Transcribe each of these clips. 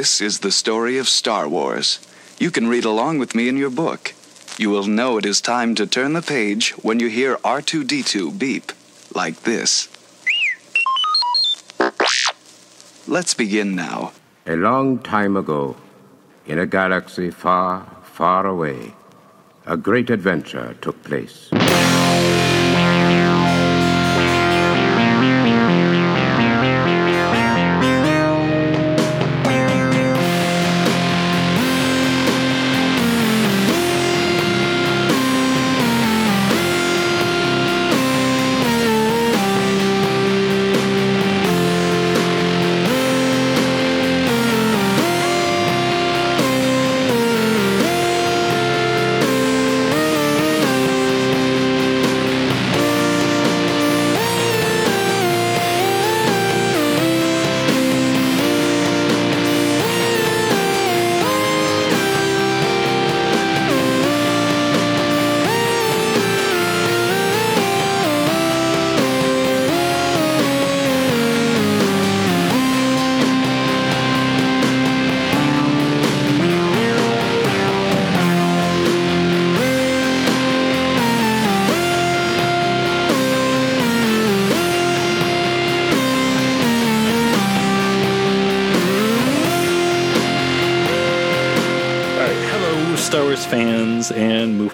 This is the story of Star Wars. You can read along with me in your book. You will know it is time to turn the page when you hear R2D2 beep like this. Let's begin now. A long time ago, in a galaxy far, far away, a great adventure took place.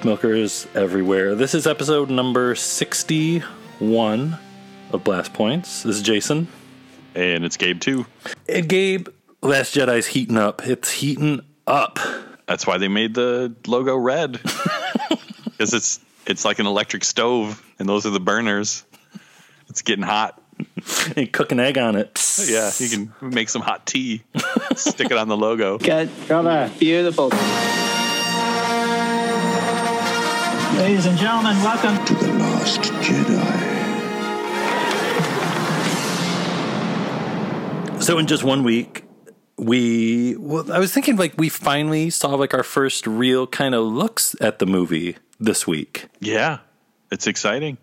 Milkers everywhere. This is episode number 61 of Blast Points. This is Jason. And it's Gabe too. And Gabe, Last Jedi's heating up. It's heating up. That's why they made the logo red. Because it's it's like an electric stove, and those are the burners. It's getting hot. And cook an egg on it. Psst. Yeah, you can make some hot tea, stick it on the logo. Good. Brother. Beautiful. Ladies and gentlemen, welcome. to the Last Jedi. So in just one week, we well, I was thinking like we finally saw like our first real kind of looks at the movie this week. Yeah, it's exciting.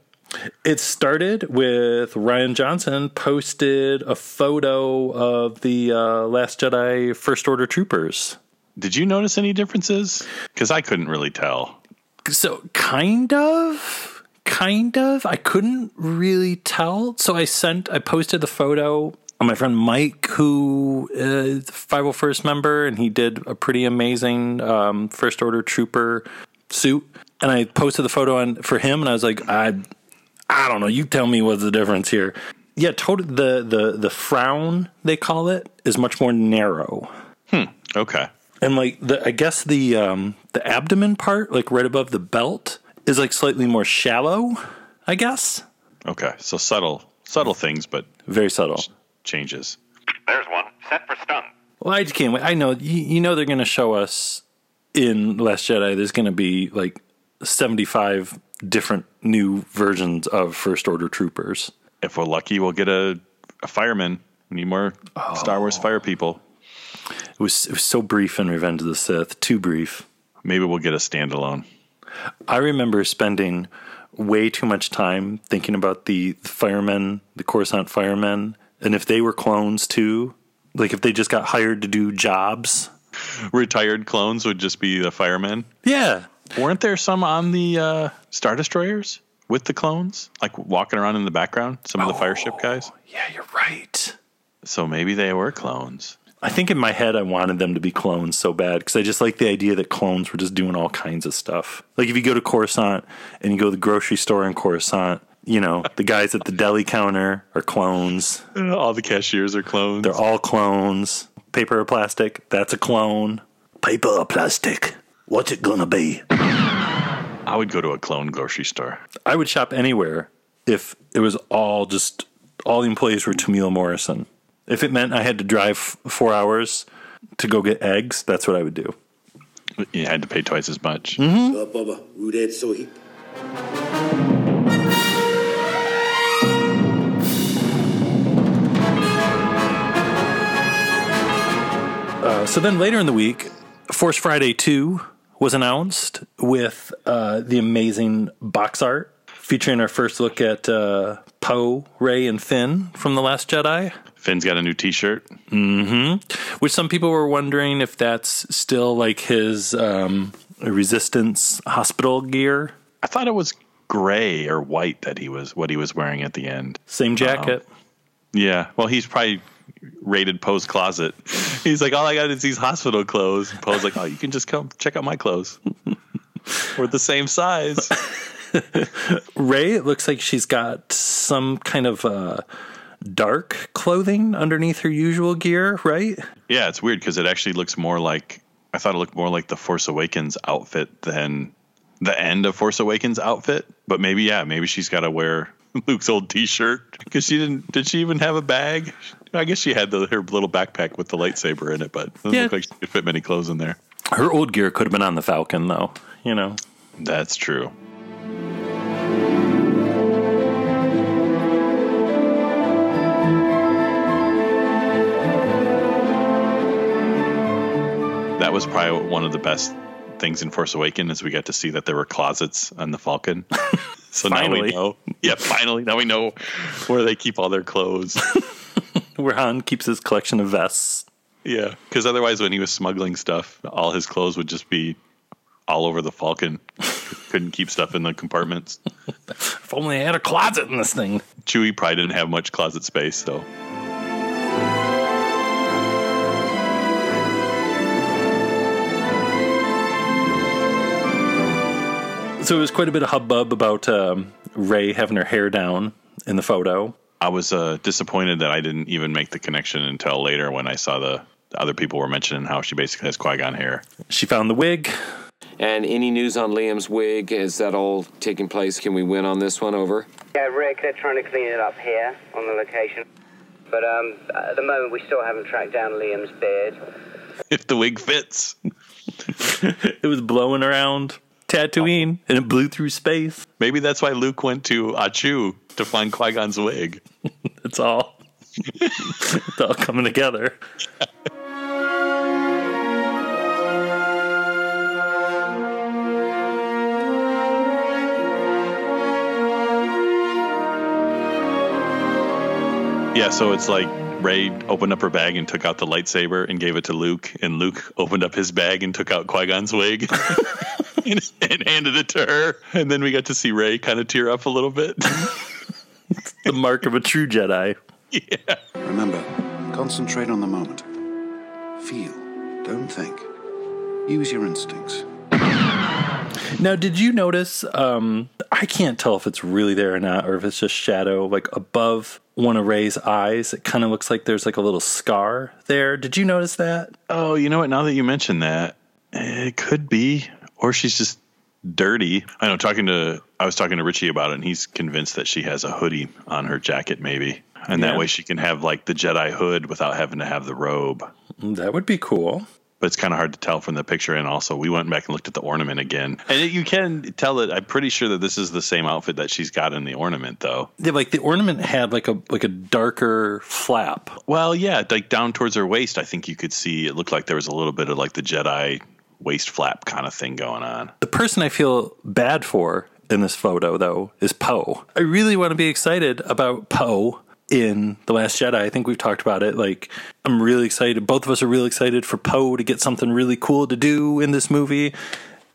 It started with Rian Johnson posted a photo of the uh, Last Jedi First Order troopers. Did you notice any differences? Because I couldn't really tell. So kind of, kind of. I couldn't really tell. So I sent, I posted the photo on my friend Mike, who is a 501st member, and he did a pretty amazing um, First Order trooper suit. And I posted the photo on for him, and I was like, I, I don't know. You tell me what's the difference here. Yeah, total. The the the frown they call it is much more narrow. Hmm. Okay. And like the I guess the um the abdomen part, like right above the belt, is like slightly more shallow, I guess. Okay. So subtle, subtle things, but Very subtle. changes. There's one. Set for stun. Well, I just can't wait. I know you, you know they're gonna show us in Last Jedi there's gonna be like seventy five different new versions of First Order troopers. If we're lucky, we'll get a, a fireman. We need more Star Wars fire people. It was it was so brief in Revenge of the Sith, too brief. Maybe we'll get a standalone. I remember spending way too much time thinking about the firemen, the Coruscant firemen, and if they were clones too. Like if they just got hired to do jobs. Retired clones would just be the firemen. Yeah. Weren't there some on the uh, Star Destroyers with the clones, like walking around in the background? Some of the fire ship guys. Yeah, you're right. So maybe they were clones. I think in my head I wanted them to be clones so bad because I just like the idea that clones were just doing all kinds of stuff. Like if you go to Coruscant and you go to the grocery store in Coruscant, you know, the guys at the deli counter are clones. All the cashiers are clones. They're all clones. Paper or plastic, that's a clone. Paper or plastic, what's it gonna be? I would go to a clone grocery store. I would shop anywhere if it was all just all the employees were Temuera Morrison. If it meant I had to drive f- four hours to go get eggs, that's what I would do. You had to pay twice as much. Uh, Bubba, Rudad Sohi. Uh, so then later in the week, Force Friday 2 was announced with uh, the amazing box art featuring our first look at uh, Poe, Rey, and Finn from The Last Jedi. Finn's got a new T-shirt. Mm-hmm. Which some people were wondering if that's still like his um, resistance hospital gear. I thought it was gray or white that he was what he was wearing at the end. Same jacket. Yeah. Well, he's probably raided Poe's closet. He's like, all I got is these hospital clothes. And Poe's like, oh, you can just come check out my clothes. We're the same size. Rey, it looks like she's got some kind of uh, dark clothing underneath her usual gear, right? Yeah, it's weird because it actually looks more like I thought it looked more like the Force Awakens outfit than the end of Force Awakens outfit. But maybe yeah, maybe she's got to wear Luke's old T-shirt because she didn't. Did she even have a bag? I guess she had the, her little backpack with the lightsaber in it, but it doesn't Yeah. look like she could fit many clothes in there. Her old gear could have been on the Falcon, though. You know, That's true. That was probably one of the best things in Force Awakens is we got to see that there were closets on the Falcon. so now we know. Yeah, finally. Now we know where they keep all their clothes. where Han keeps his collection of vests. yeah, because otherwise, when he was smuggling stuff, all his clothes would just be all over the Falcon. Couldn't keep stuff in the compartments. If only I had a closet in this thing. Chewie probably didn't have much closet space, so So it was quite a bit of hubbub about um, Rey having her hair down in the photo. I was uh, disappointed that I didn't even make the connection until later when I saw the, the other people were mentioning how she basically has Qui Gon hair. She found the wig. And any news on Liam's wig? Is that all taking place? Can we win on this one? Over. Yeah, Rick, they're trying to clean it up here on the location. But um, at the moment, we still haven't tracked down Liam's beard. If the wig fits, It was blowing around Tatooine and it blew through space. maybe that's why Luke went to Ahch-To to find Qui Gon's wig. It's all it's all coming together. Yeah, so it's like Rey opened up her bag and took out the lightsaber and gave it to Luke, and Luke opened up his bag and took out Qui Gon's wig and, and handed it to her. And then we got to see Rey kind of tear up a little bit. The mark of a true Jedi. yeah. Remember, concentrate on the moment. Feel, don't think. Use your instincts. Now, did you notice? Um, I can't tell if it's really there or not, or if it's just shadow. Like above one of Rey's eyes, it kind of looks like there's like a little scar there. Did you notice that? Oh, you know what? Now that you mention that, it could be, or she's just dirty. I know. Talking to, I was talking to Richie about it, and he's convinced that she has a hoodie on her jacket, maybe, and Yeah. that way she can have like the Jedi hood without having to have the robe. That would be cool. But it's kind of hard to tell from the picture, and also we went back and looked at the ornament again, and it, you can tell that. I'm pretty sure that this is the same outfit that she's got in the ornament, though. Yeah, like the ornament had like a like a darker flap. Well, yeah, like down towards her waist, I think you could see it looked like there was a little bit of like the Jedi waist flap kind of thing going on. The person I feel bad for in this photo, though, is Poe. I really want to be excited about Poe in The Last Jedi. I think we've talked about it. Like, I'm really excited. Both of us are really excited for Poe to get something really cool to do in this movie.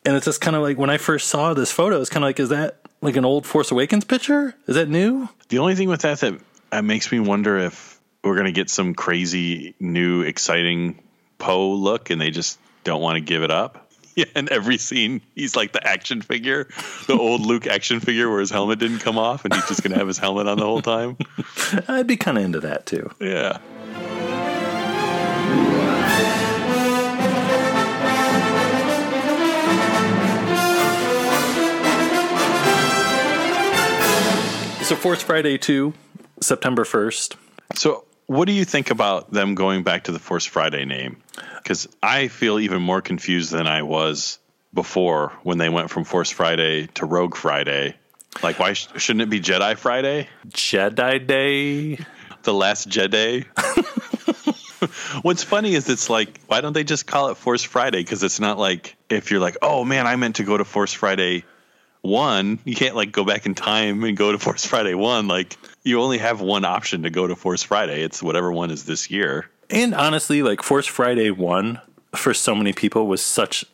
And it's just kind of like when I first saw this photo, it's kind of like, is that like an old Force Awakens picture? Is that new? The only thing with that that uh, makes me wonder if we're going to get some crazy, new, exciting Poe look, and they just don't want to give it up. Yeah, in every scene, he's like the action figure, the old Luke action figure where his helmet didn't come off, and he's just going to have his helmet on the whole time. I'd be kind of into that too. Yeah. So, Force Friday 2, September 1st. So, what do you think about them going back to the Force Friday name? Because I feel even more confused than I was before when they went from Force Friday to Rogue Friday. Like, why sh- shouldn't it be Jedi Friday? Jedi Day. The last Jedi? What's funny is it's like, why don't they just call it Force Friday? Because it's not like if you're like, oh man, I meant to go to Force Friday one. You can't like go back in time and go to Force Friday one. Like you only have one option to go to Force Friday. It's whatever one is this year. And honestly, like Force Friday 1 for so many people was such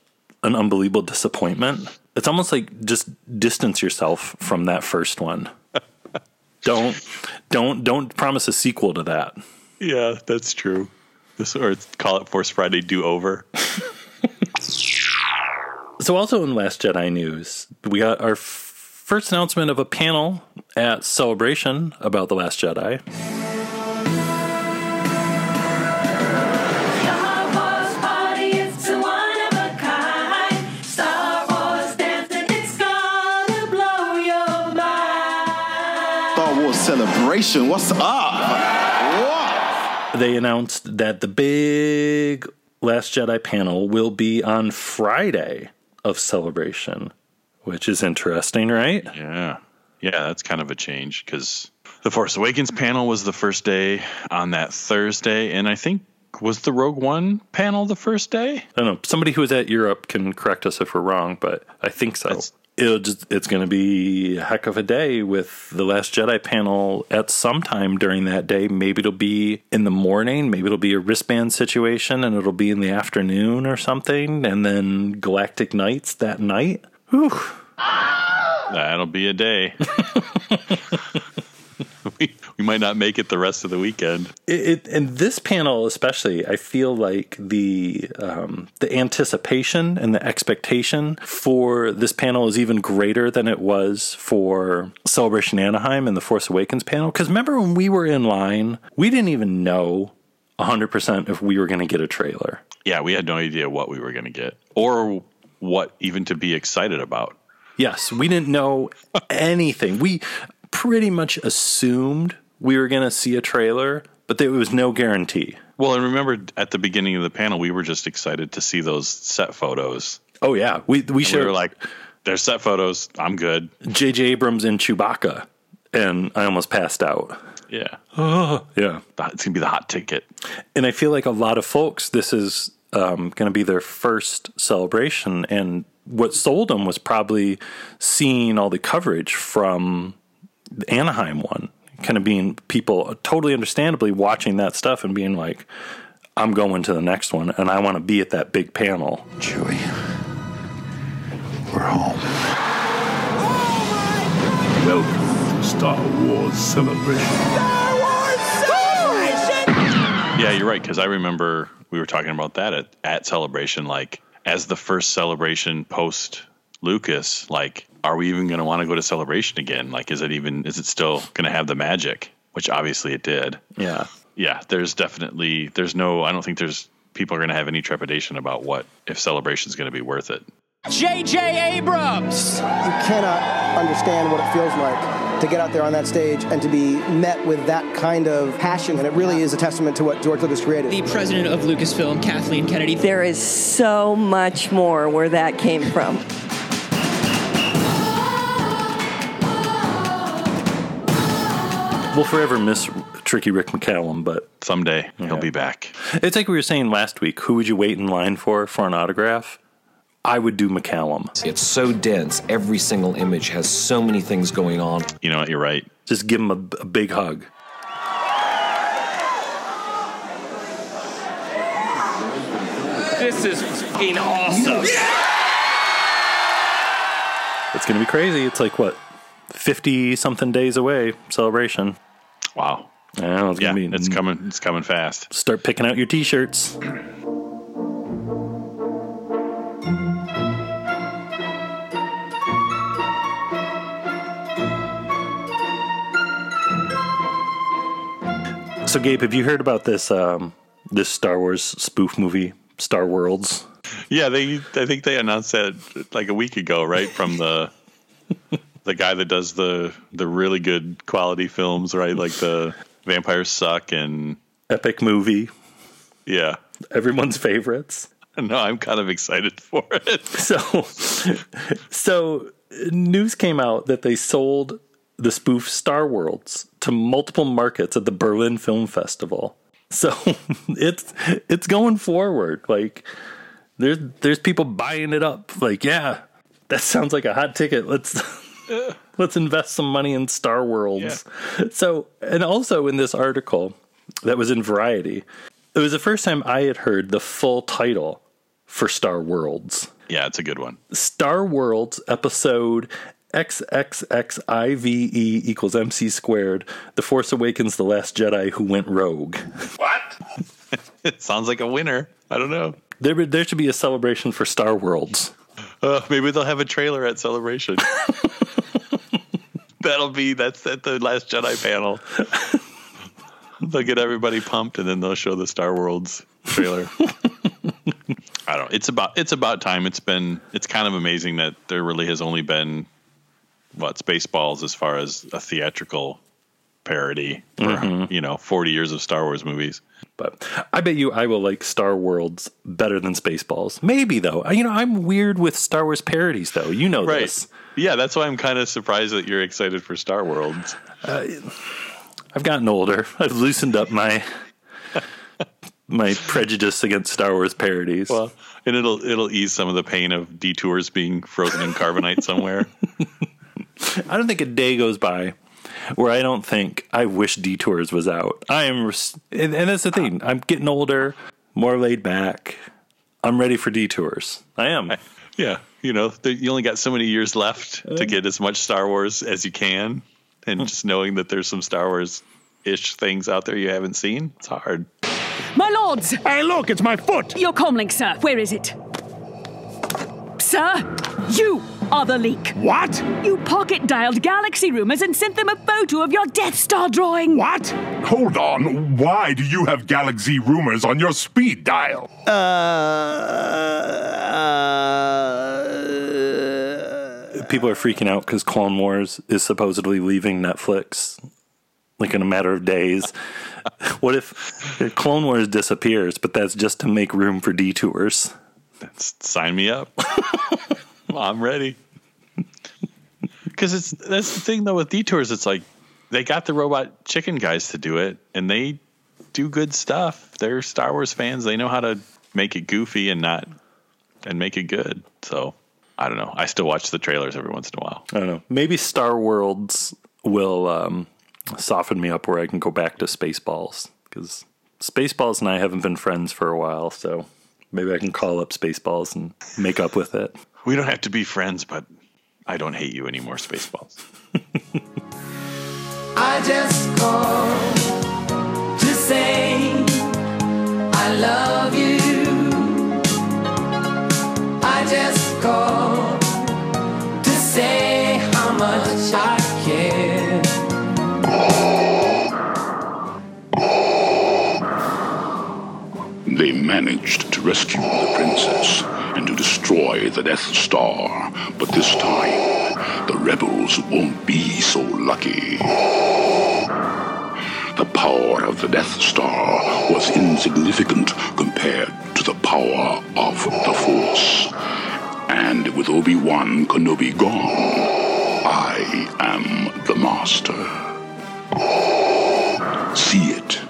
an unbelievable disappointment. It's almost like just distance yourself from that first one. don't don't don't promise a sequel to that. Yeah, that's true. This or call it Force Friday do over. So also in Last Jedi news, we got our f- first announcement of a panel at Celebration about the Last Jedi. Star Wars celebration. What's up? What? They announced that the big Last Jedi panel will be on Friday of Celebration, which is interesting, right? Yeah. Yeah, that's kind of a change because the Force Awakens panel was the first day on that Thursday, and I think was the Rogue One panel the first day. I don't know. Somebody who was at Europe can correct us if we're wrong, but I think so. It'll just, it's going to be a heck of a day with the Last Jedi panel at some time during that day. Maybe it'll be in the morning, maybe it'll be a wristband situation, and it'll be in the afternoon or something, and then Galactic Nights that night. Whew. That'll be a day. we, might not make it the rest of the weekend. It, it, and this panel especially, I feel like the um, the anticipation and the expectation for this panel is even greater than it was for Celebration Anaheim and the Force Awakens panel. Because remember when we were in line, we didn't even know 100% if we were going to get a trailer. Yeah, we had no idea what we were going to get or what even to be excited about. Yes, we didn't know anything. We pretty much assumed we were going to see a trailer, but there was no guarantee. Well, and remember at the beginning of the panel, we were just excited to see those set photos. Oh yeah, we we should we were like, "There's set photos. I'm good." J.J. Abrams and Chewbacca, and I almost passed out. Yeah, Oh yeah, it's gonna be the hot ticket. and I feel like a lot of folks, this is um, going to be their first celebration, and what sold them was probably seeing all the coverage from the Anaheim one, kind of being people totally understandably watching that stuff and being like, "I'm going to the next one, and I want to be at that big panel." Chewie, we're home. Welcome to Star Wars Celebration. Yeah, you're right. Because I remember we were talking about that at, at Celebration. Like, as the first celebration post Lucas, like, are we even going to want to go to Celebration again? Like, is it even, is it still going to have the magic? Which obviously it did. Yeah. Yeah, there's definitely, there's no, I don't think there's, people are going to have any trepidation about what, if Celebration is going to be worth it. J.J. Abrams! You cannot understand what it feels like to get out there on that stage and to be met with that kind of passion. And it really is a testament to what George Lucas created. The president of Lucasfilm, Kathleen Kennedy. There is so much more where that came from. We'll forever miss Tricky Rick McCallum, but someday he'll be back. It's like we were saying last week. Who would you wait in line for for an autograph? I would do McCallum. It's so dense. Every single image has so many things going on. You know what? You're right. Just give him a, a big hug. This is fucking awesome. It's going to be crazy. It's like what, fifty something days away. Celebration. Wow. Yeah, it's yeah, be. it's coming. It's coming fast. Start picking out your t-shirts. So, Gabe, have you heard about this um, this Star Wars spoof movie, Star Worlds? Yeah, they. I think they announced that like a week ago, right? From the the guy that does the the really good quality films, right? Like the Vampires Suck and Epic movie. Yeah, everyone's favorites. No, I'm kind of excited for it. So, so news came out that they sold the spoof Star Worlds to multiple markets at the Berlin Film Festival. So it's it's going forward. Like there's there's people buying it up. Like yeah, That sounds like a hot ticket. Let's let's invest some money in Star Worlds. So, and also in this article that was in Variety, it was the first time I had heard the full title for Star Worlds. Yeah, it's a good one. Star Worlds episode XXXIVE E equals MC squared. The Force Awakens: The Last Jedi Who Went Rogue. What? it sounds like a winner. I don't know. There, there should be a celebration for Star Worlds. Uh, maybe they'll have a trailer at Celebration. That'll be that's at the Last Jedi panel. they'll get everybody pumped, and then they'll show the Star Worlds trailer. I don't. It's about it's about time. It's been it's kind of amazing that there really has only been what Spaceballs as far as a theatrical parody for Mhm. you know forty years of Star Wars movies. But I bet you I will like Star Worlds better than Spaceballs. Maybe though. You know, I'm weird with Star Wars parodies though. You know Right. this. Yeah, that's why I'm kind of surprised that you're excited for Star Worlds. Uh, I've gotten older. I've loosened up my my prejudice against Star Wars parodies. Well, and it'll it'll ease some of the pain of detours being frozen in carbonite somewhere. I don't think a day goes by where I don't think I wish Detours was out. I am, res- and, and that's the thing. I'm getting older, more laid back. I'm ready for Detours. I am. Yeah, you know, th- you only got so many years left to uh, get as much Star Wars as you can, and just knowing that there's some Star Wars ish things out there you haven't seen, it's hard. My lords! Hey, look, it's my foot! Your comlink, sir. Where is it? Sir, you are the leak. What? You pocket dialed Galaxy Rumors and sent them a photo of your Death Star drawing. What? Hold on. Why do you have Galaxy rumors on your speed dial? Uh people are freaking out because Clone Wars is supposedly leaving Netflix like in a matter of days. what if Clone Wars disappears, but that's just to make room for Detours? Sign me up. I'm ready. Because it's that's the thing though with detours. It's like they got the robot chicken guys to do it, and they do good stuff. They're Star Wars fans. They know how to make it goofy and not and make it good. So I don't know. I still watch the trailers every once in a while. I don't know. Maybe Star Worlds will um, soften me up where I can go back to Spaceballs because Spaceballs and I haven't been friends for a while. So maybe I can call up Spaceballs and make up with it. We don't have to be friends, but I don't hate you anymore, Spaceballs. I just called to say I love you. I just called to say how much I care. They managed to rescue the princess and to destroy the Death Star, but this time, the rebels won't be so lucky. The power of the Death Star was insignificant compared to the power of the Force. And with Obi-Wan Kenobi gone, I am the Master. See it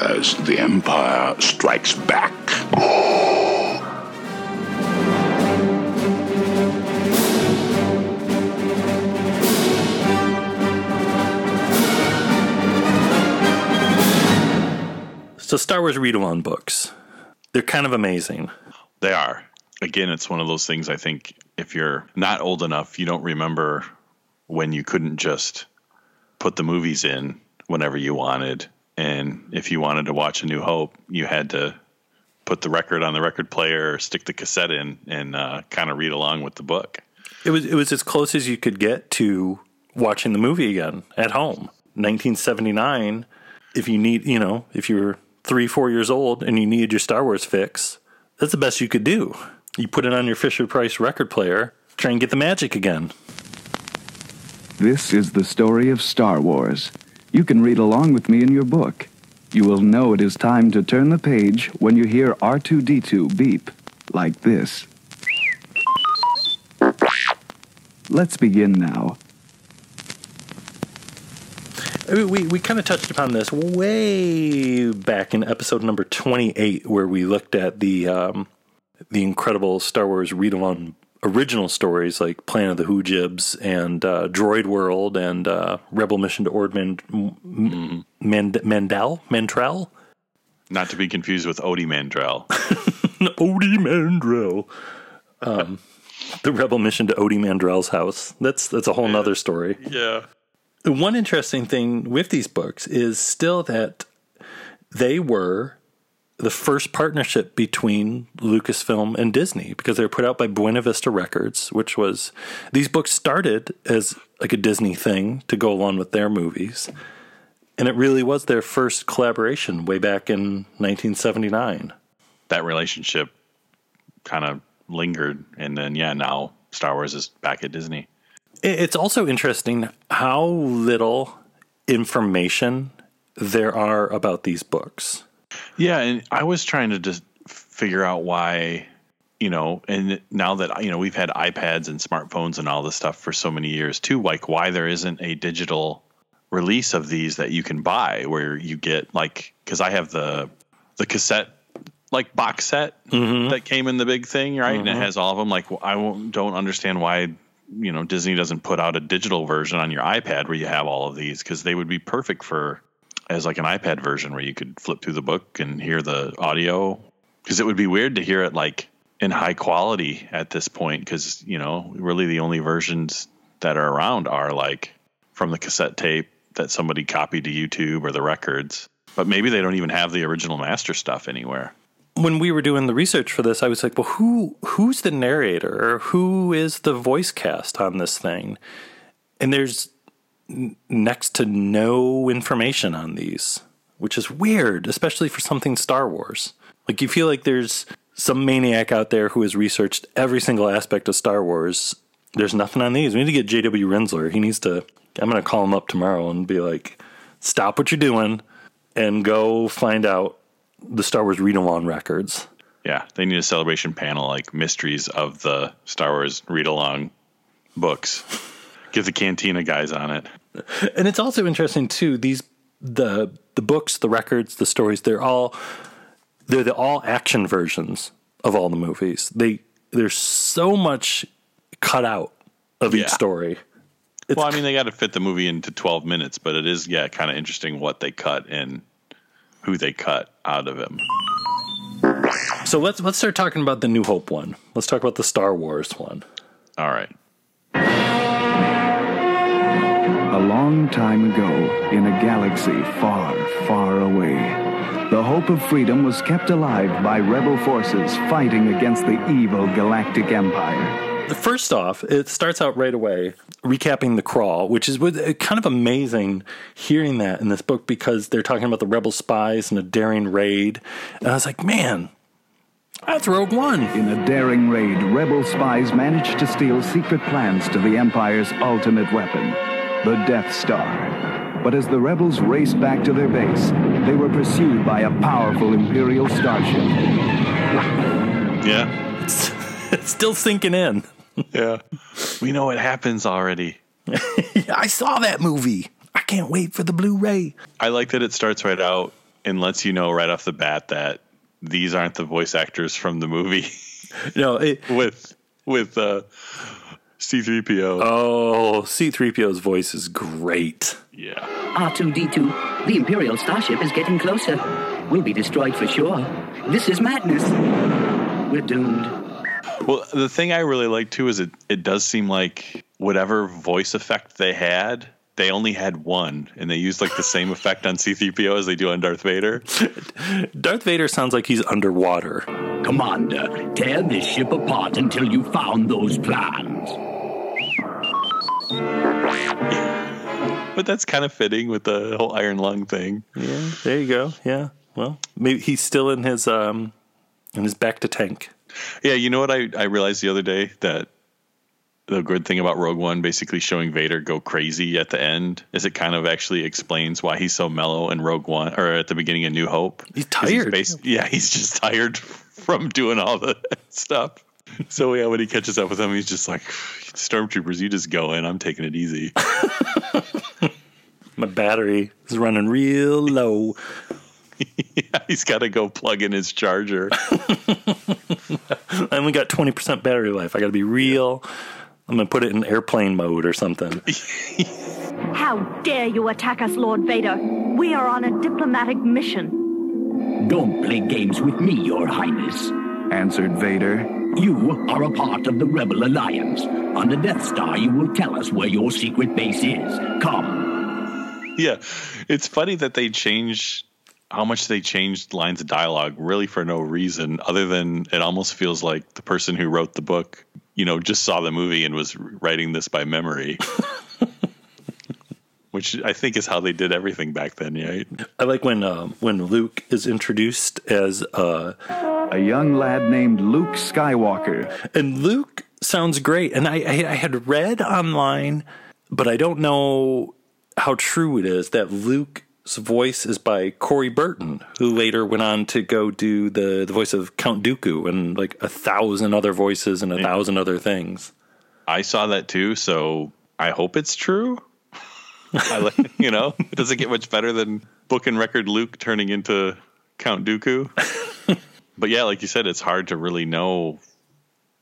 as the Empire strikes back. So Star Wars read-along books, they're kind of amazing. They are. Again, it's one of those things I think if you're not old enough, you don't remember when you couldn't just put the movies in whenever you wanted. And if you wanted to watch A New Hope, you had to put the record on the record player or stick the cassette in and uh, kind of read along with the book. It was it was as close as you could get to watching the movie again at home. 1979. If you need, you know, if you're three, four years old and you needed your Star Wars fix, that's the best you could do. You put it on your Fisher Price record player, try and get the magic again. This is the story of Star Wars. You can read along with me in your book. You will know it is time to turn the page when you hear R2D2 beep like this. Let's begin now. Mean, We we kind of touched upon this way back in episode number 28 where we looked at the um, the incredible Star Wars read along original stories like Planet of the Hoojibs and uh, Droid World and uh, Rebel Mission to Ord Mand- M- Mand- Mandel Mantrell. Not to be confused with Odie Mandrell. Odie Mandrell. Um, the Rebel Mission to Odie Mandrell's house. That's that's a whole nother story. yeah. One interesting thing with these books is still that they were the first partnership between Lucasfilm and Disney because they were put out by Buena Vista Records, which was these books started as like a Disney thing to go along with their movies. And it really was their first collaboration way back in 1979. That relationship kind of lingered. And then, yeah, now Star Wars is back at Disney. It- It's also interesting how little information there are about these books. Yeah, and I was trying to just figure out why, you know, and now that you know we've had iPads and smartphones and all this stuff for so many years too, like why there isn't a digital release of these that you can buy where you get like because I have the the cassette like box set that came in the big thing, right? And it Mhm. has all of them. Like I won't- don't understand why you know Disney doesn't put out a digital version on your iPad where you have all of these because they would be perfect for as like an iPad version where you could flip through the book and hear the audio. Because it would be weird to hear it like in high quality at this point because you know really the only versions that are around are like from the cassette tape that somebody copied to YouTube or the records. But maybe they don't even have the original master stuff anywhere when we were doing the research for this, I was like, well, who who's the narrator or who is the voice cast on this thing? And there's next to no information on these, which is weird, especially for something Star Wars. Like you feel like there's some maniac out there who has researched every single aspect of Star Wars. There's nothing on these. We need to get J.W. Rinzler. He needs to. I'm going to call him up tomorrow and be like, stop what you're doing and go find out the Star Wars read along records. yeah they need a celebration panel like mysteries of the Star Wars read along books get the cantina guys on it And it's also interesting too. These the the books, the records, the stories. They're all they're the all action versions of all the movies. They there's so much cut out of each Yeah. story. well, I mean, they got to fit the movie into 12 minutes, but it is, yeah, kind of interesting what they cut and who they cut out of him. So let's let's start talking about the New Hope one. Let's talk about the Star Wars one. All right. A long time ago, in a galaxy far, far away, the hope of freedom was kept alive by rebel forces fighting against the evil Galactic Empire. First off, it starts out right away recapping the crawl, which is uh, kind of amazing hearing that in this book because they're talking about the rebel spies and a daring raid. And I was like, man, that's Rogue One. In a daring raid, rebel spies managed to steal secret plans to the Empire's ultimate weapon, the Death Star. But as the rebels raced back to their base, they were pursued by a powerful Imperial starship. Yeah. It's, it's still sinking in. Yeah. We know it happens already. I saw that movie. I can't wait for the Blu-ray. I like that it starts right out and lets you know right off the bat that these aren't the voice actors from the movie. No, it, with with uh, C3PO. Oh, C3PO's voice is great. Yeah. R2D2, the Imperial starship is getting closer. We'll be destroyed for sure. This is madness. We're doomed. Well, the thing I really like too is it it does seem like whatever voice effect they had, they only had one, and they used like the same effect on C3PO as they do on Darth Vader. Darth Vader sounds like he's underwater. Commander, tear this ship apart until you found those plans. But that's kind of fitting with the whole Iron Lung thing. Yeah, there you go. Yeah. Well, maybe he's still in his um in his bacta tank. Yeah, you know what I, I realized the other day that the good thing about Rogue One basically showing Vader go crazy at the end is it kind of actually explains why he's so mellow in Rogue One or at the beginning of New Hope. He's tired. basi- yeah, he's just tired from doing all the stuff. So yeah, when he catches up with him, he's just like, "Stormtroopers, you just go in. I'm taking it easy." My battery is running real low. Yeah, he's got to go plug in his charger. I only got 20% battery life. I got to be real. I'm going to put it in airplane mode or something. How dare you attack us, Lord Vader? We are on a diplomatic mission. Don't play games with me, Your Highness. Answered Vader. You are a part of the Rebel Alliance. On the Death Star, you will tell us where your secret base is. Come. yeah, it's funny that they change how much they changed lines of dialogue really for no reason other than it almost feels like the person who wrote the book, you know, just saw the movie and was writing this by memory. Which I think is how they did everything back then, right? I like when uh, when Luke is introduced as uh, a young lad named Luke Skywalker, and Luke sounds great. And I, I, I had read online, but I don't know how true it is that Luke's voice is by Corey Burton, who later went on to go do the the voice of Count Dooku and like a thousand other voices and a thousand other things. I saw that too, so I hope it's true. I you know, it doesn't get much better than book and record Luke turning into Count Dooku. but yeah, like you said, it's hard to really know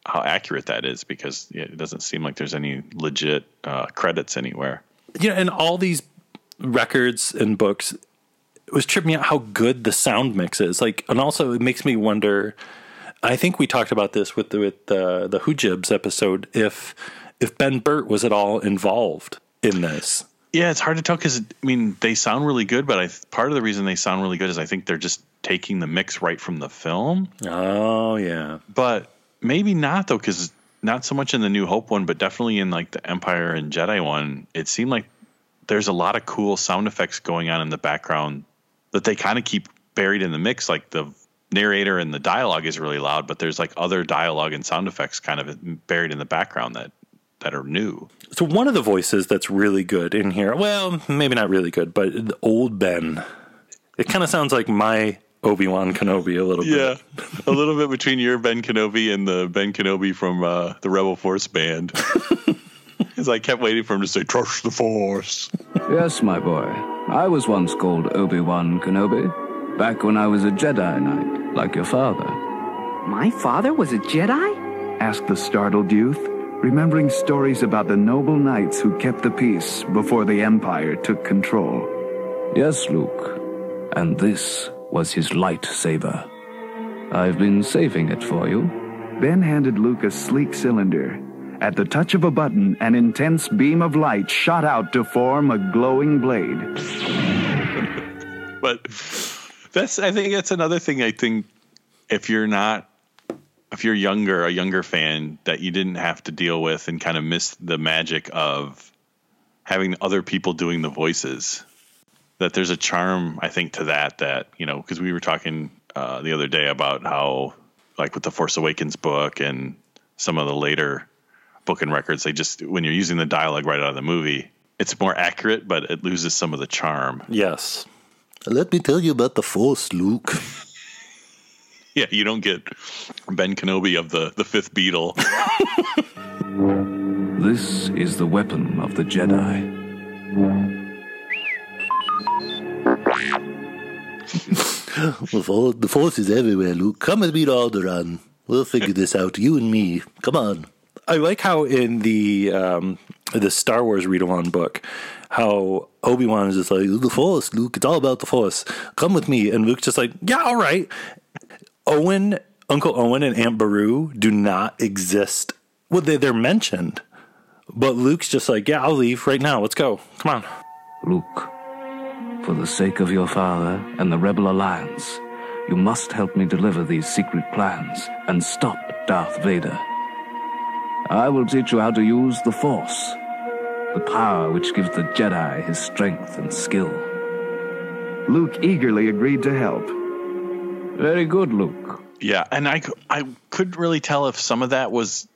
how accurate that is because it doesn't seem like there's any legit uh, credits anywhere. Know, and all these records and books it was tripping me out how good the sound mix is. Like, and also it makes me wonder. I think we talked about this with the with the the Hoojibs episode. If if Ben Burtt was at all involved in this, Yeah, it's hard to tell because I mean they sound really good, but I part of the reason they sound really good is I think they're just taking the mix right from the film. Oh yeah, but maybe not though because not so much in the New Hope one, but definitely in like the Empire and Jedi one, it seemed like there's a lot of cool sound effects going on in the background that they kind of keep buried in the mix. Like the narrator and the dialogue is really loud, but there's like other dialogue and sound effects kind of buried in the background that that are new. So one of the voices that's really good in here, well, maybe not really good, but the old Ben. It kind of sounds like my Obi Wan Kenobi a little bit. Yeah, a little bit between your Ben Kenobi and the Ben Kenobi from uh, the Rebel Force band. Because I kept waiting for him to say "Trust the Force." Yes, my boy. I was once called Obi-Wan Kenobi, back when I was a Jedi Knight, like your father. My father was a Jedi? Asked the startled youth, remembering stories about the noble knights who kept the peace before the Empire took control. Yes, Luke. And this was his lightsaber. I've been saving it for you. Ben handed Luke a sleek cylinder. At the touch of a button, an intense beam of light shot out to form a glowing blade. but that's I think that's another thing I think if you're not if you're younger, a younger fan that you didn't have to deal with and kind of miss the magic of having other people doing the voices. That there's a charm I think to that that, you know, because we were talking uh, the other day about how like with the Force Awakens book and some of the later book and records, they just when you're using the dialogue right out of the movie, it's more accurate, but it loses some of the charm. Yes. Let me tell you about the Force, Luke. Yeah, you don't get Ben Kenobi of the the fifth Beatle. This is the weapon of the Jedi. the, force, the Force is everywhere, Luke. Come with me to Alderaan. We'll figure this out, you and me. Come on. I like how in the um, the Star Wars read along book, how Obi Wan is just like the Force, Luke. It's all about the Force. Come with me, and Luke's just like, yeah, all right. Owen, Uncle Owen, and Aunt Beru do not exist. Well, they they're mentioned, but Luke's just like, yeah, I'll leave right now. Let's go. Come on, Luke. For the sake of your father and the Rebel Alliance, you must help me deliver these secret plans and stop Darth Vader. I will teach you how to use the Force, the power which gives the Jedi his strength and skill. Luke eagerly agreed to help. Very good, Luke. Yeah, and I, I couldn't really tell if some of that was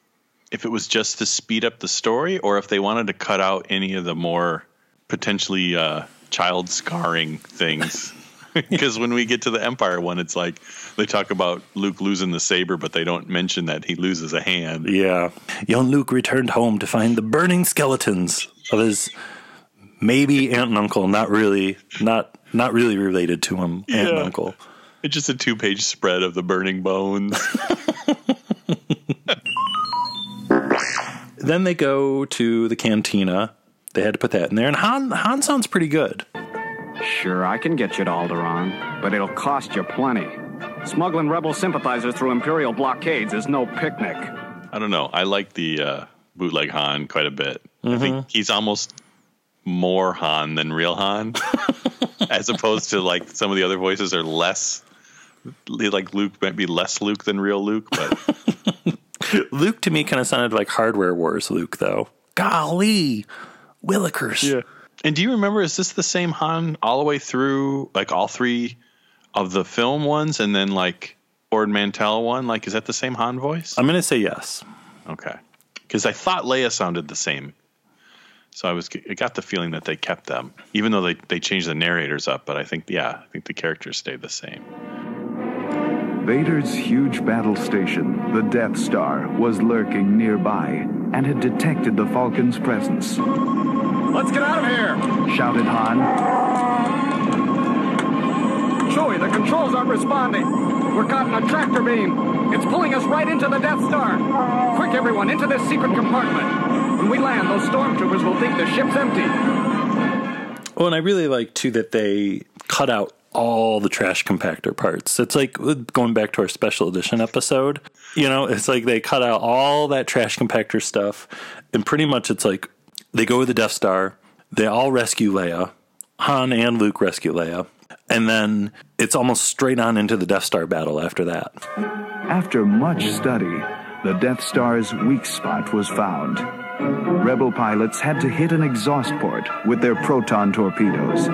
if it was just to speed up the story or if they wanted to cut out any of the more potentially uh, child scarring things. Because when we get to the Empire one, it's like they talk about Luke losing the saber, but they don't mention that he loses a hand. Yeah. Young Luke returned home to find the burning skeletons of his maybe aunt and uncle, not really, not Not really related to him, aunt and uncle. It's just a two page spread of the burning bones. Then they go to the cantina. They had to put that in there, and Han Han sounds pretty good. Sure, I can get you to Alderaan, but it'll cost you plenty. Smuggling rebel sympathizers through Imperial blockades is no picnic. I don't know. I like the uh, bootleg Han quite a bit. I think he's almost more Han than real Han, as opposed to like some of the other voices are less. Like Luke might be less Luke than real Luke, but Luke to me kind of sounded like Hardware Wars Luke, though. Golly, Willikers. Yeah. And do you remember? Is this the same Han all the way through, like all three of the film ones, and then like Ord Mantell one? Like, is that the same Han voice? I'm going to say yes. Okay, because I thought Leia sounded the same, so I was I got the feeling that they kept them, even though they they changed the narrators up. But I think yeah, I think the characters stayed the same. Vader's huge battle station, the Death Star, was lurking nearby and had detected the Falcon's presence. Let's get out of here! Shouted Han. Chewie, the controls aren't responding. We're caught in a tractor beam. It's pulling us right into the Death Star. Quick, everyone, into this secret compartment. When we land, those stormtroopers will think the ship's empty. Oh, and I really like too that they cut out all the trash compactor parts. It's like going back to our special edition episode. You know, it's like they cut out all that trash compactor stuff, and pretty much it's like they go to the Death Star. They all rescue Leia. Han and Luke rescue Leia. And then it's almost straight on into the Death Star battle after that. After much study, the Death Star's weak spot was found. Rebel pilots had to hit an exhaust port with their proton torpedoes,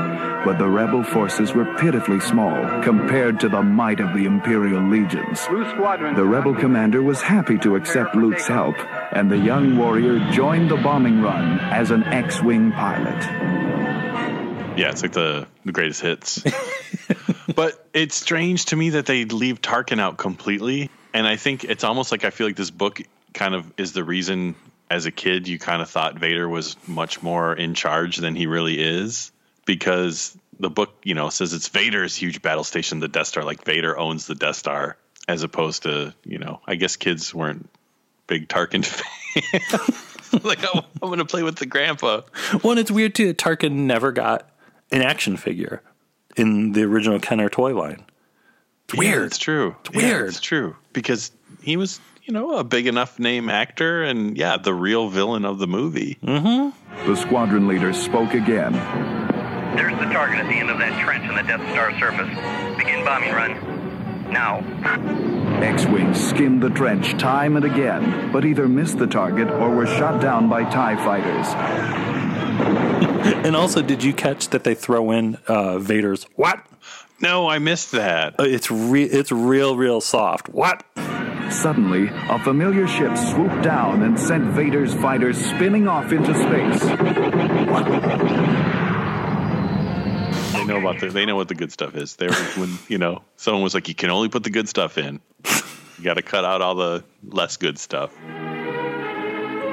but the rebel forces were pitifully small compared to the might of the Imperial legions. The rebel commander was happy to accept Luke's help, and the young warrior joined the bombing run as an X-wing pilot. Yeah, it's like the the greatest hits. but it's strange to me that they leave Tarkin out completely, and I think it's almost like I feel like this book kind of is the reason as a kid you kind of thought Vader was much more in charge than he really is because the book, you know, says it's Vader's huge battle station, the Death Star, like Vader owns the Death Star, as opposed to, you know, I guess kids weren't big Tarkin fans. like, oh, I'm going to play with the grandpa. Well, and it's weird too that Tarkin never got an action figure in the original Kenner toy line. It's Yeah, weird. it's true. It's weird. it's true because he was, you know, a big enough name actor, and yeah, the real villain of the movie. Mm-hmm. The squadron leader spoke again. There's the target at the end of that trench on the Death Star surface. Begin bombing run. Now. X-Wings skimmed the trench time and again, but either missed the target or were shot down by TIE fighters. And also, did you catch that they throw in uh, Vader's what? No, I missed that. Uh, it's re- it's real, real soft. What? Suddenly, a familiar ship swooped down and sent Vader's fighters spinning off into space. They know about the, they know what the good stuff is. There when you know someone was like, you can only put the good stuff in. You got to cut out all the less good stuff.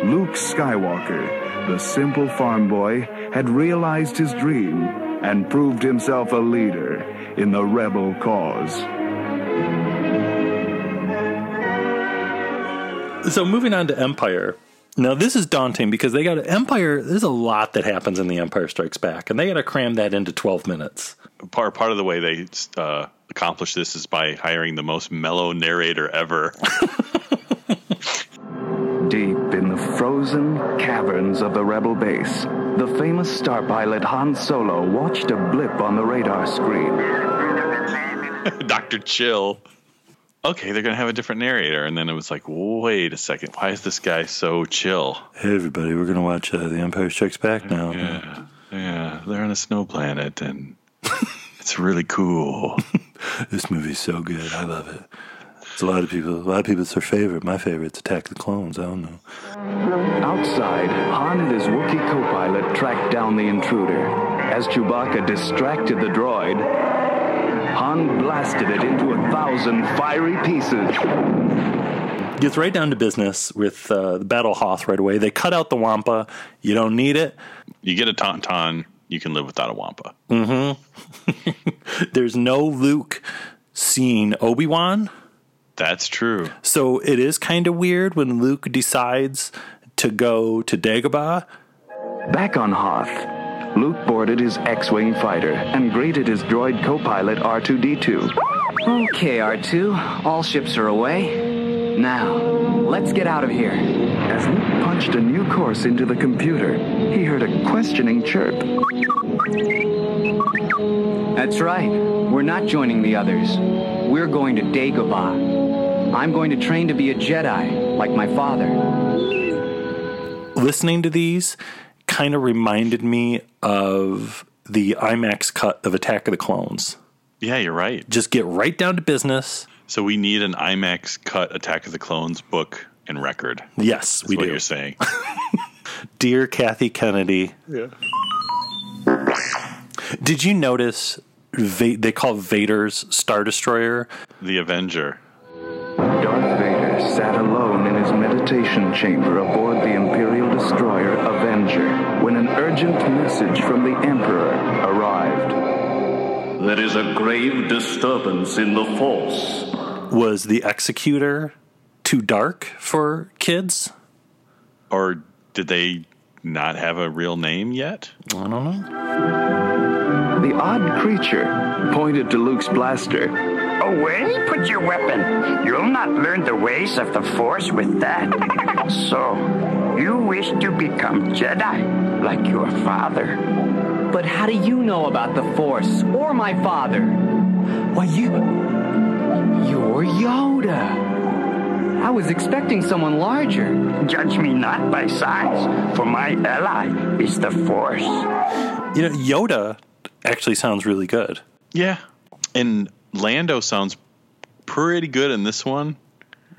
Luke Skywalker, the simple farm boy, had realized his dream and proved himself a leader in the rebel cause. So moving on to Empire. Now this is daunting because they got Empire. There's a lot that happens in the Empire Strikes Back, and they got to cram that into 12 minutes. Part part of the way they uh, accomplish this is by hiring the most mellow narrator ever. Deep in the frozen caverns of the rebel base, the famous star pilot Han Solo watched a blip on the radar screen. Dr. Chill. Okay, they're gonna have a different narrator, and then it was like, wait a second, why is this guy so chill? Hey everybody, we're gonna watch uh, The Empire Strikes Back now. Yeah, yeah, they're on a snow planet, and it's really cool. this movie's so good. I love it. It's a lot of people. A lot of people. It's their favorite. My favorite's Attack the Clones. I don't know. Outside, Han and his Wookiee co-pilot tracked down the intruder. As Chewbacca distracted the droid, Han blasted it into a thousand fiery pieces. Gets right down to business with uh, the Battle Hoth right away. They cut out the Wampa. You don't need it. You get a tauntaun. you can live without a Wampa. Mm-hmm. There's no Luke seeing Obi Wan. That's true. So it is kind of weird when Luke decides to go to Dagobah. Back on Hoth, Luke boarded his X-Wing fighter and greeted his droid co-pilot R2-D2. Okay, R2. All ships are away. Now, let's get out of here. As Luke punched a new course into the computer, he heard a questioning chirp. That's right. We're not joining the others. We're going to Dagobah. I'm going to train to be a Jedi, like my father. Listening to these kind of reminded me of the IMAX cut of Attack of the Clones. Yeah, you're right. Just get right down to business. So we need an IMAX cut Attack of the Clones book and record. Yes, That's we what do. you're saying. Dear Kathy Kennedy, yeah. did you notice Va- they call Vader's Star Destroyer The Avenger. Darth Vader sat alone in his meditation chamber aboard the Imperial destroyer Avenger when an urgent message from the Emperor arrived. There is a grave disturbance in the Force. Was the Executor too dark for kids? Or did they not have a real name yet? I don't know. The odd creature pointed to Luke's blaster. Away, put your weapon. You'll not learn the ways of the Force with that. so, you wish to become Jedi, like your father. But how do you know about the Force or my father? Why, you. You're Yoda. I was expecting someone larger. Judge me not by size, for my ally is the Force. You know, Yoda actually sounds really good. Yeah. And Lando sounds pretty good in this one.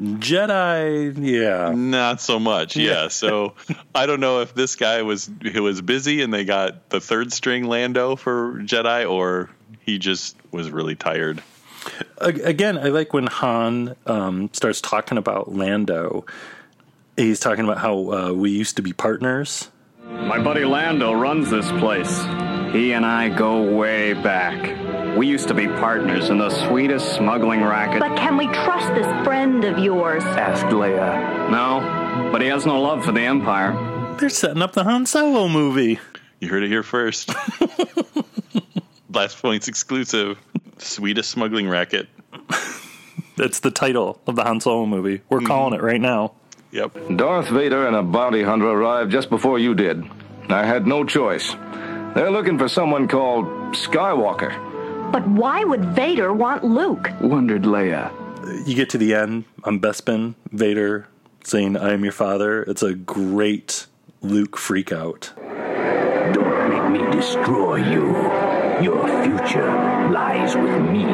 Jedi, yeah. Not so much, yeah. so I don't know if this guy was who was busy and they got the third string Lando for Jedi or he just was really tired. Again, I like when Han um, starts talking about Lando. He's talking about how uh, we used to be partners. My buddy Lando runs this place. He and I go way back. We used to be partners in the sweetest smuggling racket. But can we trust this friend of yours? Asked Leia. No, but he has no love for the Empire. They're setting up the Han Solo movie. You heard it here first. Blast Points' exclusive. Sweetest smuggling racket. That's the title of the Han Solo movie. We're hmm. calling it right now. Yep. Darth Vader and a bounty hunter arrived just before you did. I had no choice. They're looking for someone called Skywalker. But why would Vader want Luke? Wondered Leia. You get to the end on Bespin, Vader saying, I am your father. It's a great Luke freakout. Don't make me destroy you. Your future lies with me,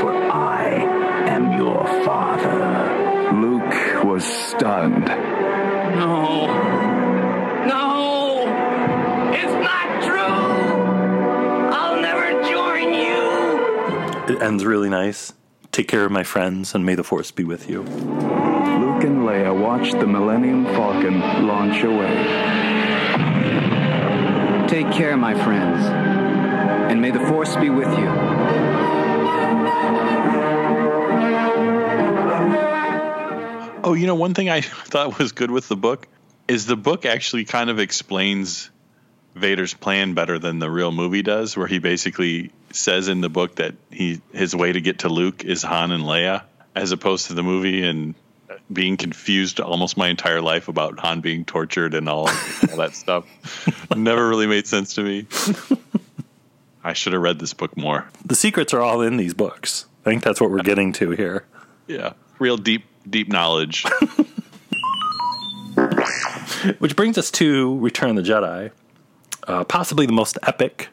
for I am your father. Luke was stunned. No. No. It's not true. Ends really nice. Take care of my friends, and may the force be with you. Luke and Leia watched the Millennium Falcon launch away. Take care, my friends, and may the Force be with you. Oh, you know, one thing I thought was good with the book is the book actually kind of explains Vader's plan better than the real movie does, where he basically says in the book that he his way to get to Luke is Han and Leia, as opposed to the movie and being confused almost my entire life about Han being tortured and all, all that stuff. Never really made sense to me. I should have read this book more. The secrets are all in these books. I think that's what we're getting to here. Yeah, real deep, deep knowledge. Which brings us to Return of the Jedi, uh, possibly the most epic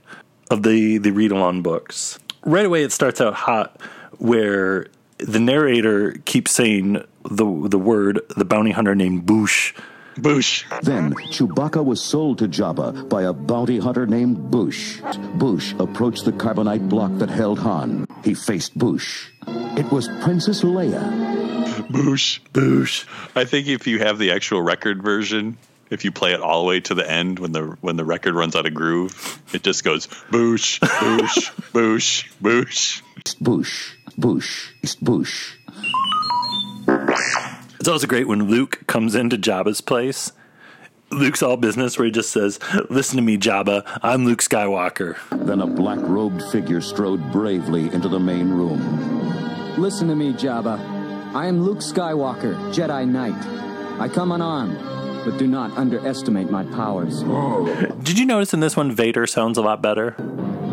of the the read along books. Right away, it starts out hot, where the narrator keeps saying the the word the bounty hunter named Boushh. Boushh. Then Chewbacca was sold to Jabba by a bounty hunter named Boushh. Boushh approached the carbonite block that held Han. He faced Boushh. It was Princess Leia. Boushh. Boushh. I think if you have the actual record version, if you play it all the way to the end when the when the record runs out of groove, it just goes boosh, boosh, boosh, boosh. Boosh, boosh, boosh. It's also great when Luke comes into Jabba's place. Luke's all business where he just says, Listen to me, Jabba. I'm Luke Skywalker. Then a black robed figure strode bravely into the main room. Listen to me, Jabba. I am Luke Skywalker, Jedi Knight. I come unarmed, but do not underestimate my powers. Oh. Did you notice in this one Vader sounds a lot better?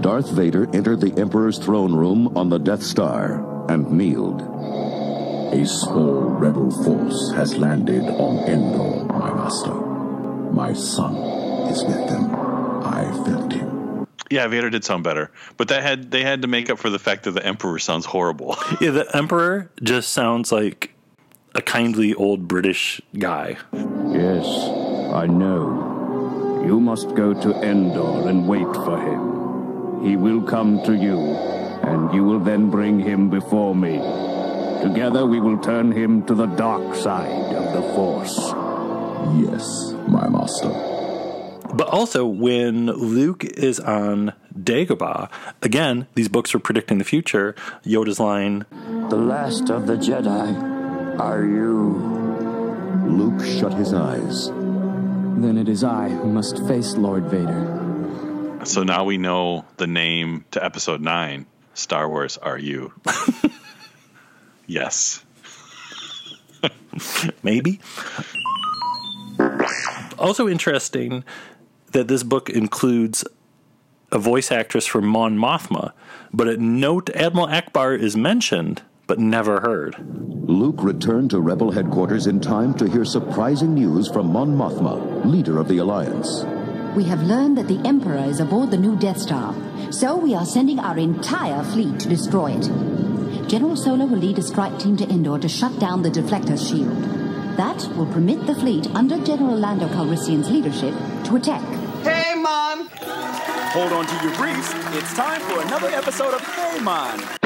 Darth Vader entered the Emperor's throne room on the Death Star and kneeled. A small rebel force has landed on Endor, my master. My son is with them. I felt him. Yeah, Vader did sound better, but that had they had to make up for the fact that the Emperor sounds horrible. Yeah, the Emperor just sounds like a kindly old British guy. Yes, I know. You must go to Endor and wait for him. He will come to you, and you will then bring him before me. Together we will turn him to the dark side of the Force. Yes, my master. But also, when Luke is on Dagobah, again, these books are predicting the future. Yoda's line, The last of the Jedi are you. Luke shut his eyes. Then it is I who must face Lord Vader. so now we know the name to Episode Nine. Star Wars, are you? yes. maybe. Also interesting that this book includes a voice actress for Mon Mothma, but at note Admiral Ackbar is mentioned but never heard. Luke returned to Rebel headquarters in time to hear surprising news from Mon Mothma, leader of the Alliance. We have learned that the Emperor is aboard the new Death Star, so we are sending our entire fleet to destroy it. General Solo will lead a strike team to Endor to shut down the deflector shield. That will permit the fleet under General Lando Calrissian's leadership to attack. Hey, Mom! Hold on to your briefs. It's time for another episode of Hey, Mom!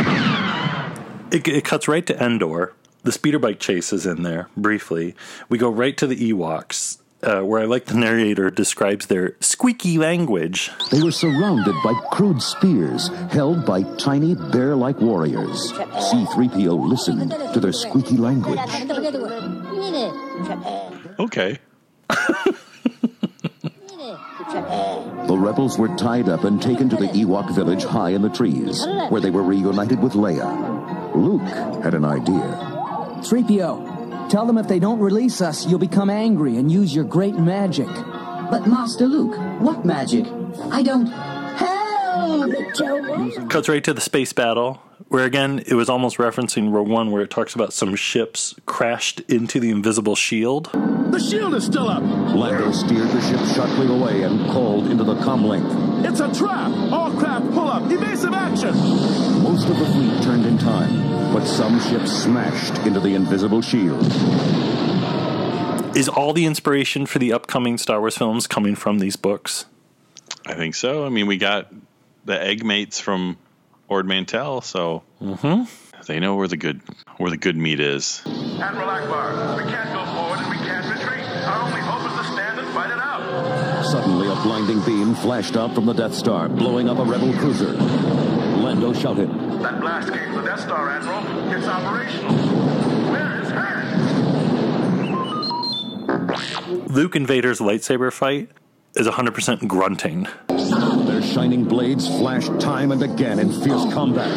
It, it cuts right to Endor. The speeder bike chase is in there briefly. We go right to the Ewoks, uh, where I like the narrator describes their squeaky language. They were surrounded by crude spears held by tiny bear like warriors. C3PO listened to their squeaky language. Okay. The rebels were tied up and taken to the Ewok village high in the trees, where they were reunited with Leia. Luke had an idea. 3PO, tell them if they don't release us, you'll become angry and use your great magic. But Master Luke, what magic? I don't. Help! Cuts right to the space battle, where again it was almost referencing Rogue One, where it talks about some ships crashed into the invisible shield. The shield is still up! Lando steered the ship sharply away and called into the comlink. It's a trap! All craft pull up! Evasive action! Most of the fleet turned in time, but some ships smashed into the invisible shield. Is all the inspiration for the upcoming Star Wars films coming from these books? I think so. I mean, we got the egg mates from Ord Mantell, so mm-hmm. they know where the good where the good meat is. Admiral Ackbar, we can't go forward and we can't retreat. Our only hope is to stand and fight it out. Suddenly, a blinding beam flashed out from the Death Star, blowing up a rebel cruiser. Lando shouted, That blast came from the Death Star, Admiral. It's operational. Where is her? Luke and Vader's lightsaber fight is 100% grunting. Their shining blades flashed time and again in fierce combat.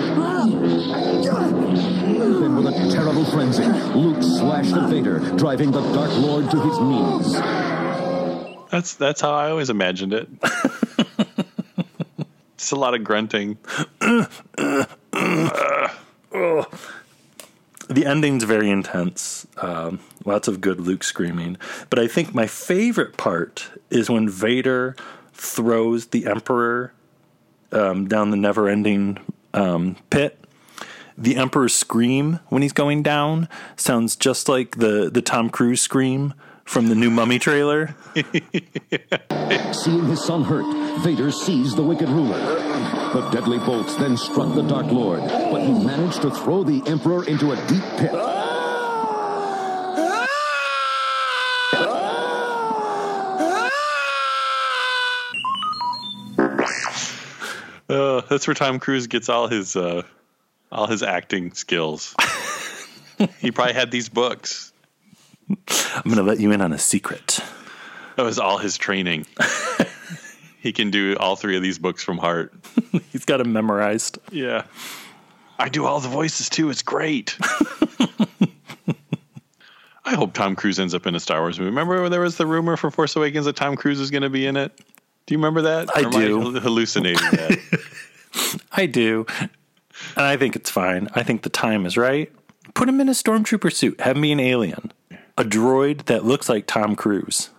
Then, with a terrible frenzy, Luke slashed at Vader, driving the Dark Lord to his knees. That's that's how I always imagined it. It's a lot of grunting. The ending's very intense. Um, lots of good Luke screaming. But I think my favorite part is when Vader throws the Emperor um, down the never ending um, pit. The Emperor's scream when he's going down sounds just like the, the Tom Cruise scream from the new Mummy trailer. Seeing his son hurt, Vader seized the wicked ruler. The deadly bolts then struck the Dark Lord, but he managed to throw the Emperor into a deep pit. That's where Tom Cruise gets all his uh, all his acting skills. he probably had these books. I'm going to let you in on a secret. That was all his training. he can do all three of these books from heart. He's got them memorized. Yeah. I do all the voices too. It's great. I hope Tom Cruise ends up in a Star Wars movie. Remember when there was the rumor for Force Awakens that Tom Cruise is going to be in it? Do you remember that? I Or am do. hal- hallucinating that. I do. And I think it's fine. I think the time is right. Put him in a stormtrooper suit. Have him be an alien. A droid that looks like Tom Cruise.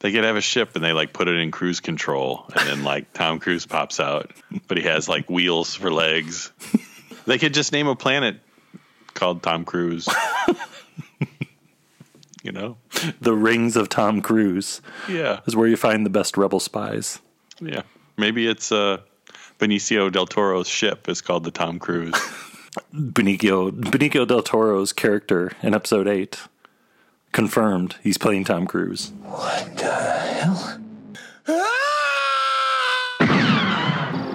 they could have a ship and they like put it in cruise control and then like Tom Cruise pops out, but he has like wheels for legs. They could just name a planet called Tom Cruise. you know? The rings of Tom Cruise Yeah. is where you find the best rebel spies. Yeah. Maybe it's uh Benicio del Toro's ship is called the Tom Cruise. Benicio, Benicio del Toro's character in episode 8 confirmed he's playing Tom Cruise. What the hell?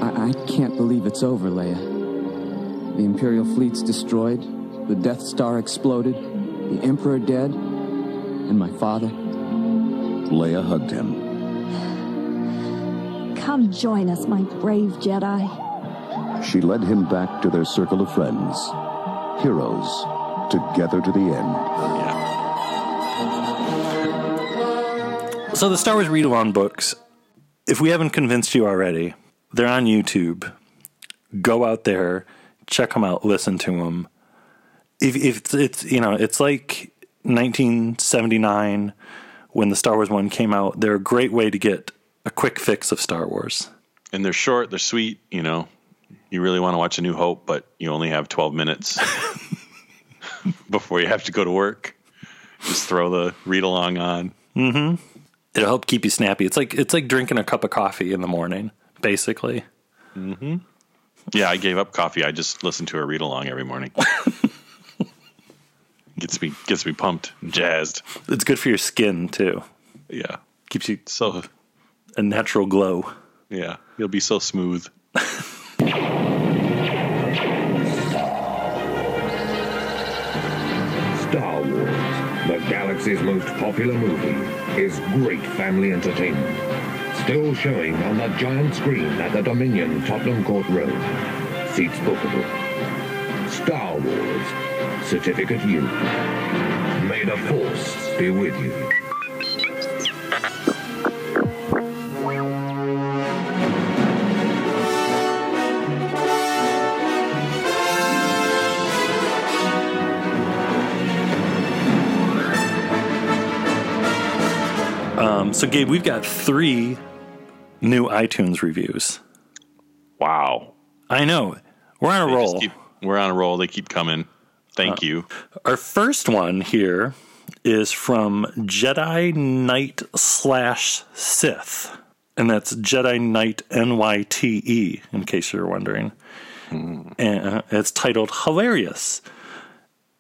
I, I can't believe it's over, Leia. The Imperial fleet's destroyed, the Death Star exploded, the Emperor dead, and my father. Leia hugged him. Come join us, my brave Jedi. She led him back to their circle of friends. Heroes, together to the end. So the Star Wars read along books, if we haven't convinced you already, they're on YouTube. Go out there, check them out, listen to them. If, if it's, it's you know it's like 1979 when the Star Wars one came out, they're a great way to get a quick fix of Star Wars. and they're short, they're sweet, you know. You really want to watch A New Hope, but you only have 12 minutes before you have to go to work. Just throw the read along on. Mm-hmm. It'll help keep you snappy. It's like it's like drinking a cup of coffee in the morning, basically. Mm-hmm. Yeah, I gave up coffee. I just listen to a read along every morning. gets me gets me pumped, and jazzed. It's good for your skin too. Yeah, keeps you so a natural glow. Yeah, you'll be so smooth. Star Wars, the galaxy's most popular movie, is great family entertainment. Still showing on the giant screen at the Dominion Tottenham Court Road. Seats bookable. Star Wars, certificate you. May the Force be with you. Um, so, Gabe, we've got three new iTunes reviews. Wow. I know. We're on a They roll. keep- we're on a roll. They keep coming. Thank Uh, you. Our first one here is from Jedi Knight slash Sith. And that's Jedi Knight NYTE, in case you're wondering. And uh, it's titled Hilarious.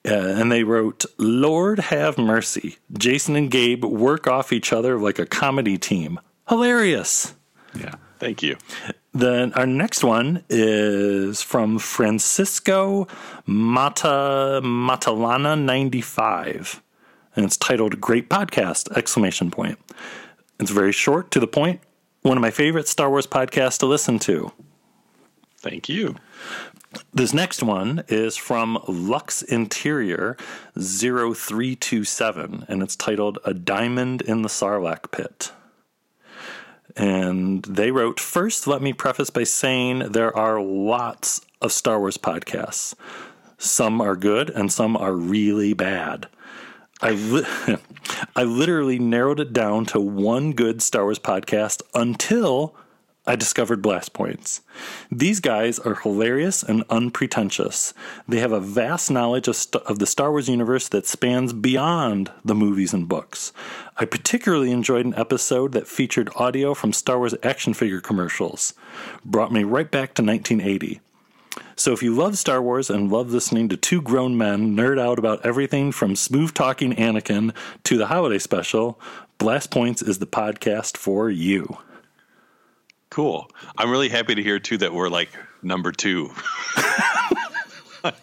Uh, and they wrote, Lord have mercy. Jason and Gabe work off each other like a comedy team. Hilarious. Yeah. Thank you. Then our next one is from Francisco Mata Matalana 95 and it's titled Great Podcast exclamation point. It's very short to the point. One of my favorite Star Wars podcasts to listen to. Thank you. This next one is from Lux Interior 0327 and it's titled A Diamond in the Sarlacc Pit. And they wrote First, let me preface by saying there are lots of Star Wars podcasts. Some are good and some are really bad. I, li- I literally narrowed it down to one good Star Wars podcast until I discovered Blast Points. These guys are hilarious and unpretentious. They have a vast knowledge of, st- of the Star Wars universe that spans beyond the movies and books. I particularly enjoyed an episode that featured audio from Star Wars action figure commercials. Brought me right back to 1980. So if you love Star Wars and love listening to two grown men nerd out about everything from smooth talking Anakin to the holiday special, Blast Points is the podcast for you. Cool. I'm really happy to hear too that we're like number two. I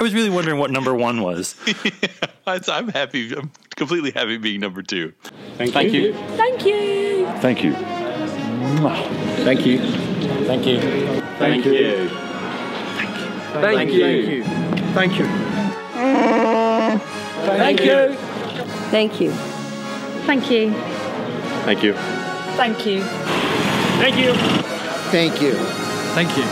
was really wondering what number one was. It's- I'm happy. I'm completely happy being number two. Thank, you. Thank you. Thank you. Thank you. Thank you. Thank you. Thank you. Thank you. Thank you. Thank you. Thank you. Thank you. Thank you. Thank you. Thank you. Thank you. Thank you.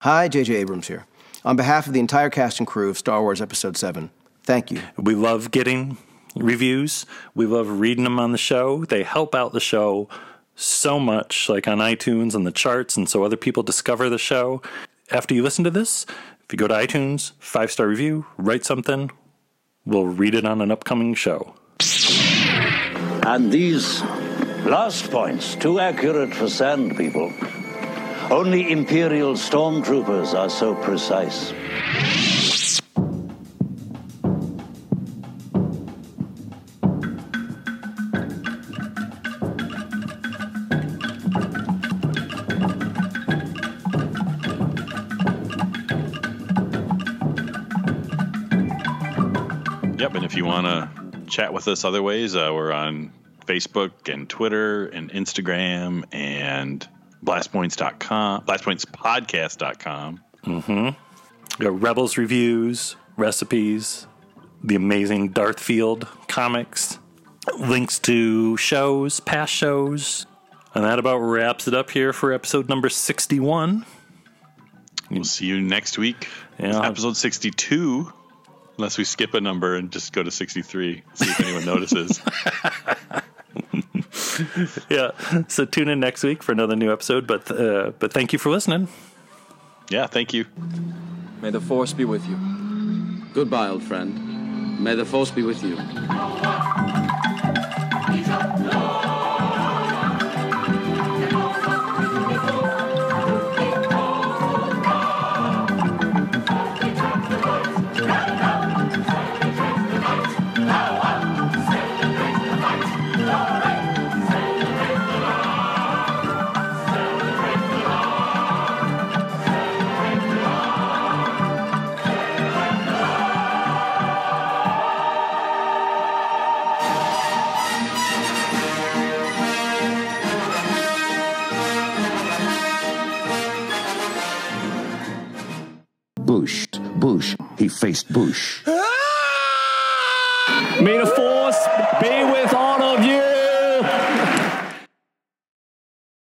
Hi, J.J. Abrams here. On behalf of the entire cast and crew of Star Wars Episode 7, thank you. We love getting reviews. We love reading them on the show. They help out the show so much, like on iTunes and the charts, and so other people discover the show. After you listen to this, if you go to iTunes, five star review, write something, we'll read it on an upcoming show. And these blast points, too accurate for sand people. Only Imperial stormtroopers are so precise. Yep. And if you want to chat with us other ways, uh, we're on Facebook and Twitter and Instagram and blastpoints.com, blastpointspodcast.com. Mm-hmm. Got Rebels reviews, recipes, the amazing Darth Field comics, links to shows, past shows. And that about wraps it up here for episode number 61. We'll see you next week. Yeah. Episode 62. Unless we skip a number and just go to 63. See if anyone notices. yeah. So tune in next week for another new episode. But uh, but thank you for listening. Yeah, thank you. May the Force be with you. Goodbye, old friend. May the Force be with you. Bush, he faced Bush. May the force be with all of you.